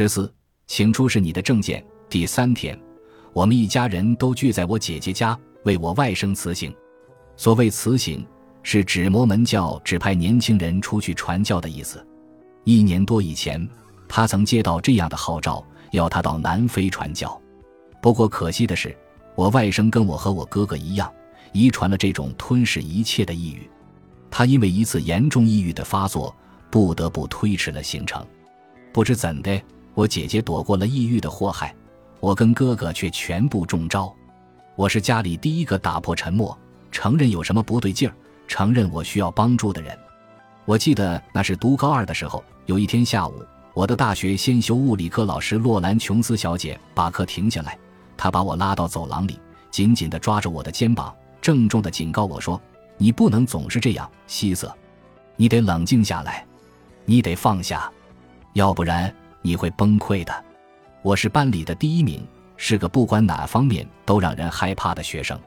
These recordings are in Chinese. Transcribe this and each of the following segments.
十四，请出示你的证件。第三天，我们一家人都聚在我姐姐家为我外甥辞行。所谓辞行，是指摩门教指派年轻人出去传教的意思。一年多以前，他曾接到这样的号召，要他到南非传教。不过可惜的是，我外甥跟我和我哥哥一样，遗传了这种吞噬一切的抑郁。他因为一次严重抑郁的发作，不得不推迟了行程。不知怎的，我姐姐躲过了抑郁的祸害，我跟哥哥却全部中招。我是家里第一个打破沉默，承认有什么不对劲儿，承认我需要帮助的人。我记得那是读高二的时候，有一天下午，我的大学先修物理课老师洛兰·琼斯小姐把课停下来，她把我拉到走廊里，紧紧地抓着我的肩膀，郑重地警告我说：“你不能总是这样，希瑟，你得冷静下来，你得放下，要不然你会崩溃的。”我是班里的第一名，是个不管哪方面都让人害怕的学生。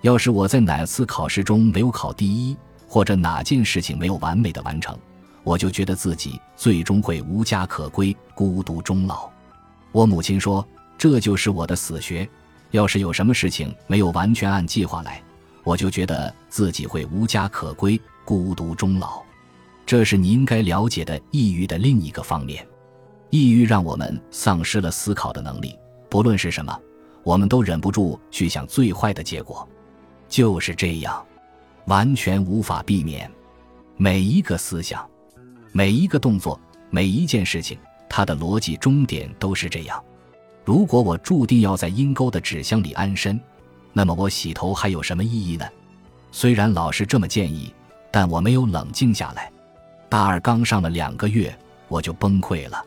要是我在哪次考试中没有考第一，或者哪件事情没有完美的完成，我就觉得自己最终会无家可归、孤独终老。我母亲说，这就是我的死穴。要是有什么事情没有完全按计划来，我就觉得自己会无家可归、孤独终老。这是你应该了解的抑郁的另一个方面。抑郁让我们丧失了思考的能力，不论是什么，我们都忍不住去想最坏的结果。就是这样。完全无法避免，每一个思想，每一个动作，每一件事情，它的逻辑终点都是这样。如果我注定要在阴沟的纸箱里安身，那么我洗头还有什么意义呢？虽然老师这么建议，但我没有冷静下来。大二刚上了两个月，我就崩溃了。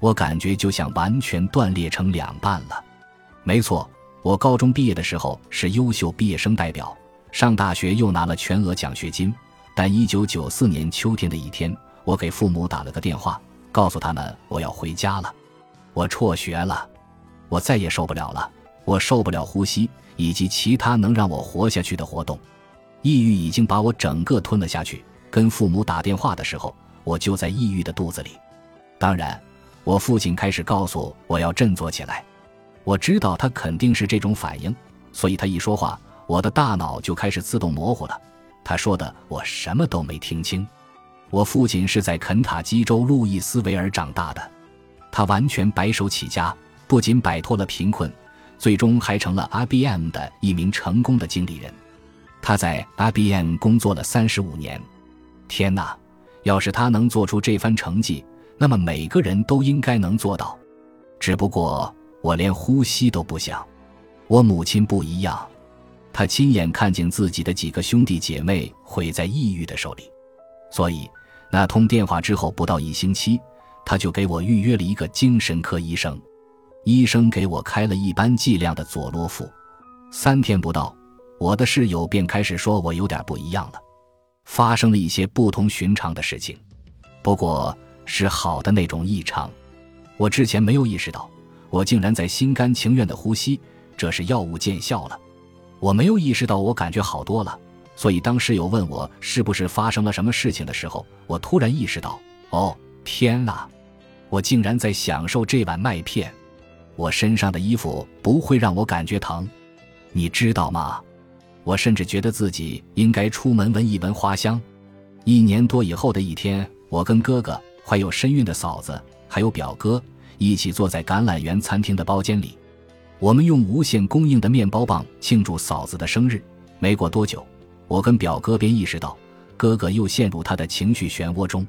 我感觉就像完全断裂成两半了。没错，我高中毕业的时候是优秀毕业生代表。上大学又拿了全额奖学金，但一九九四年秋天的一天，我给父母打了个电话，告诉他们我要回家了，我辍学了，我再也受不了了，我受不了呼吸以及其他能让我活下去的活动，抑郁已经把我整个吞了下去。跟父母打电话的时候，我就在抑郁的肚子里。当然，我父亲开始告诉我要振作起来，我知道他肯定是这种反应，所以他一说话。我的大脑就开始自动模糊了，他说的我什么都没听清。我父亲是在肯塔基州路易斯维尔长大的，他完全白手起家，不仅摆脱了贫困，最终还成了 IBM 的一名成功的经理人。他在 IBM 工作了三十五年。天哪，要是他能做出这番成绩，那么每个人都应该能做到。只不过我连呼吸都不想。我母亲不一样。她亲眼看见自己的几个兄弟姐妹毁在抑郁的手里，所以那通电话之后不到一星期，她就给我预约了一个精神科医生。医生给我开了一般剂量的佐洛夫。三天不到，我的室友便开始说我有点不一样了，发生了一些不同寻常的事情，不过是好的那种异常。我之前没有意识到，我竟然在心甘情愿的呼吸，这是药物见效了。我没有意识到，我感觉好多了。所以当室友问我是不是发生了什么事情的时候，我突然意识到，哦，天哪！我竟然在享受这碗麦片。我身上的衣服不会让我感觉疼，你知道吗？我甚至觉得自己应该出门闻一闻花香。一年多以后的一天，我跟哥哥、怀有身孕的嫂子还有表哥一起坐在橄榄园餐厅的包间里。我们用无限供应的面包棒庆祝嫂子的生日。没过多久，我跟表哥便意识到，哥哥又陷入他的情绪漩涡中。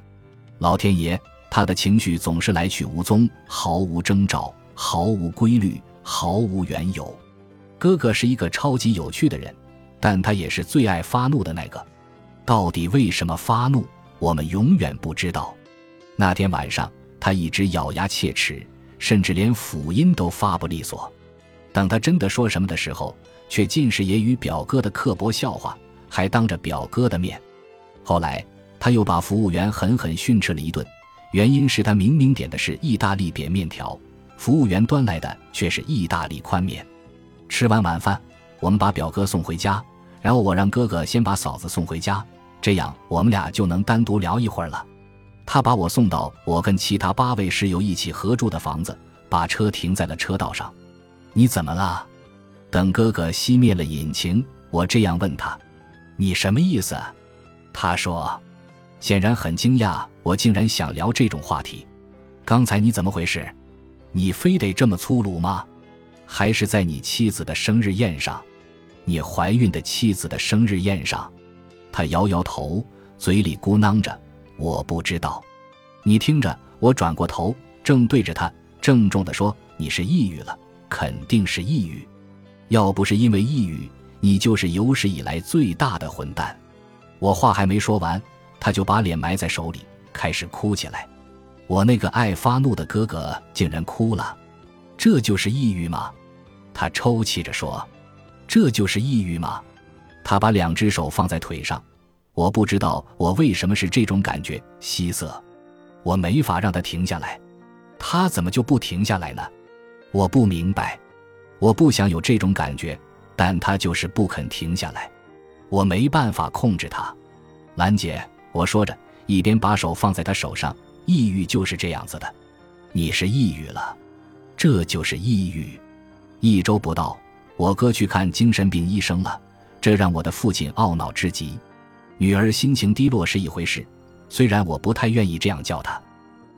老天爷，他的情绪总是来去无踪，毫无征兆，毫无规律，毫无缘由。哥哥是一个超级有趣的人，但他也是最爱发怒的那个。到底为什么发怒，我们永远不知道。那天晚上，他一直咬牙切齿，甚至连辅音都发不利索。等他真的说什么的时候，却尽是揶揄表哥的刻薄笑话，还当着表哥的面。后来他又把服务员狠狠训斥了一顿，原因是他明明点的是意大利扁面条，服务员端来的却是意大利宽面。吃完晚饭，我们把表哥送回家，然后我让哥哥先把嫂子送回家，这样我们俩就能单独聊一会儿了。他把我送到我跟其他八位室友一起合住的房子，把车停在了车道上。你怎么了？等哥哥熄灭了引擎，我这样问他：“你什么意思？”他说：“显然很惊讶，我竟然想聊这种话题。刚才你怎么回事？你非得这么粗鲁吗？还是在你妻子的生日宴上？你怀孕的妻子的生日宴上？”他摇摇头，嘴里咕囔着。我不知道，你听着。我转过头，正对着他，郑重地说：“你是抑郁了，肯定是抑郁。要不是因为抑郁，你就是有史以来最大的混蛋。”我话还没说完，他就把脸埋在手里，开始哭起来。我那个爱发怒的哥哥竟然哭了，这就是抑郁吗？他抽泣着说：“这就是抑郁吗？”他把两只手放在腿上。我不知道我为什么是这种感觉，希瑟，我没法让他停下来，他怎么就不停下来呢？我不明白，我不想有这种感觉，但他就是不肯停下来，我没办法控制他。兰姐，我说着，一边把手放在他手上，抑郁就是这样子的，你是抑郁了，这就是抑郁。一周不到，我哥去看精神病医生了，这让我的父亲懊恼至极。女儿心情低落是一回事，虽然我不太愿意这样叫她，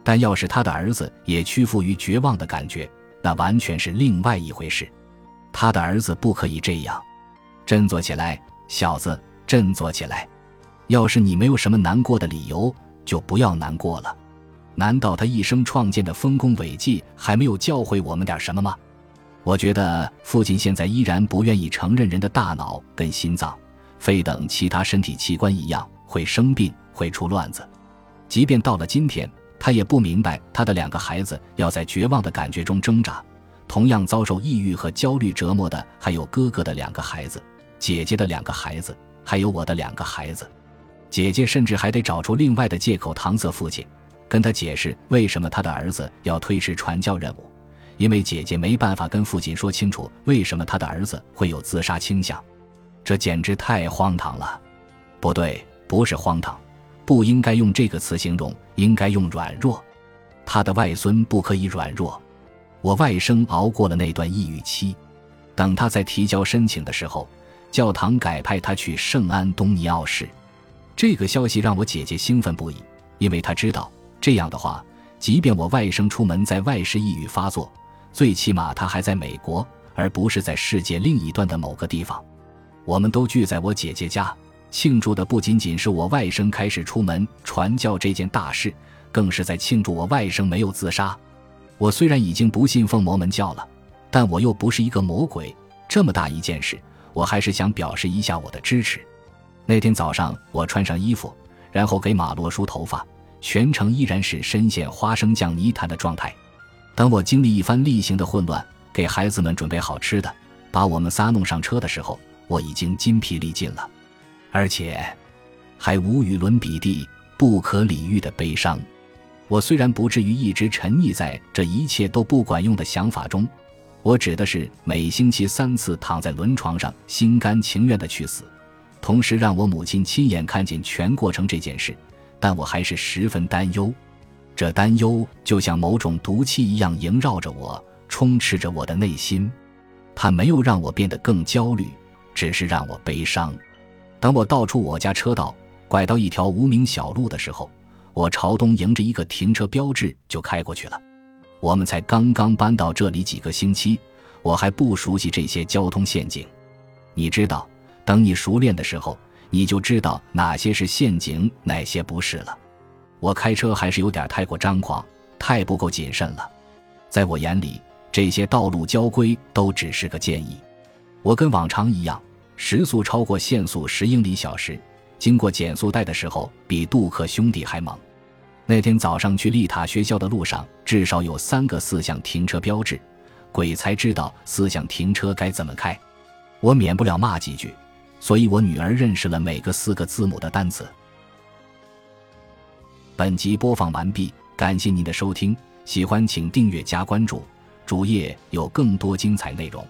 但要是他的儿子也屈服于绝望的感觉，那完全是另外一回事。他的儿子不可以这样，振作起来，小子，振作起来。要是你没有什么难过的理由，就不要难过了。难道他一生创建的丰功伟绩还没有教会我们点什么吗？我觉得父亲现在依然不愿意承认人的大脑跟心脏。肺等其他身体器官一样会生病，会出乱子。即便到了今天，他也不明白他的两个孩子要在绝望的感觉中挣扎。同样遭受抑郁和焦虑折磨的还有哥哥的两个孩子、姐姐的两个孩子，还有我的两个孩子。姐姐甚至还得找出另外的借口搪塞父亲，跟他解释为什么他的儿子要推迟传教任务，因为姐姐没办法跟父亲说清楚为什么他的儿子会有自杀倾向。这简直太荒唐了，不对，不是荒唐，不应该用这个词形容，应该用软弱。他的外孙不可以软弱。我外甥熬过了那段抑郁期，等他在提交申请的时候，教堂改派他去圣安东尼奥市。这个消息让我姐姐兴奋不已，因为她知道这样的话，即便我外甥出门在外市抑郁发作，最起码他还在美国，而不是在世界另一端的某个地方。我们都聚在我姐姐家，庆祝的不仅仅是我外甥开始出门传教这件大事，更是在庆祝我外甥没有自杀。我虽然已经不信奉魔门教了，但我又不是一个魔鬼。这么大一件事，我还是想表示一下我的支持。那天早上，我穿上衣服，然后给马洛梳头发，全程依然是深陷花生酱泥潭的状态。等我经历一番例行的混乱，给孩子们准备好吃的，把我们仨弄上车的时候。我已经筋疲力尽了，而且还无与伦比地不可理喻的悲伤。我虽然不至于一直沉溺在这一切都不管用的想法中，我指的是每星期三次躺在轮床上心甘情愿的去死，同时让我母亲亲眼看见全过程这件事，但我还是十分担忧。这担忧就像某种毒气一样萦绕着我，充斥着我的内心。它没有让我变得更焦虑。只是让我悲伤。等我倒出我家车道，拐到一条无名小路的时候，我朝东迎着一个停车标志就开过去了。我们才刚刚搬到这里几个星期，我还不熟悉这些交通陷阱。你知道，等你熟练的时候，你就知道哪些是陷阱，哪些不是了。我开车还是有点太过张狂，太不够谨慎了。在我眼里，这些道路交规都只是个建议。我跟往常一样，时速超过限速十英里小时，经过减速带的时候比杜克兄弟还猛。那天早上去丽塔学校的路上，至少有三个四项停车标志，鬼才知道四项停车该怎么开。我免不了骂几句，所以我女儿认识了每个四个字母的单词。本集播放完毕，感谢您的收听，喜欢请订阅加关注，主页有更多精彩内容。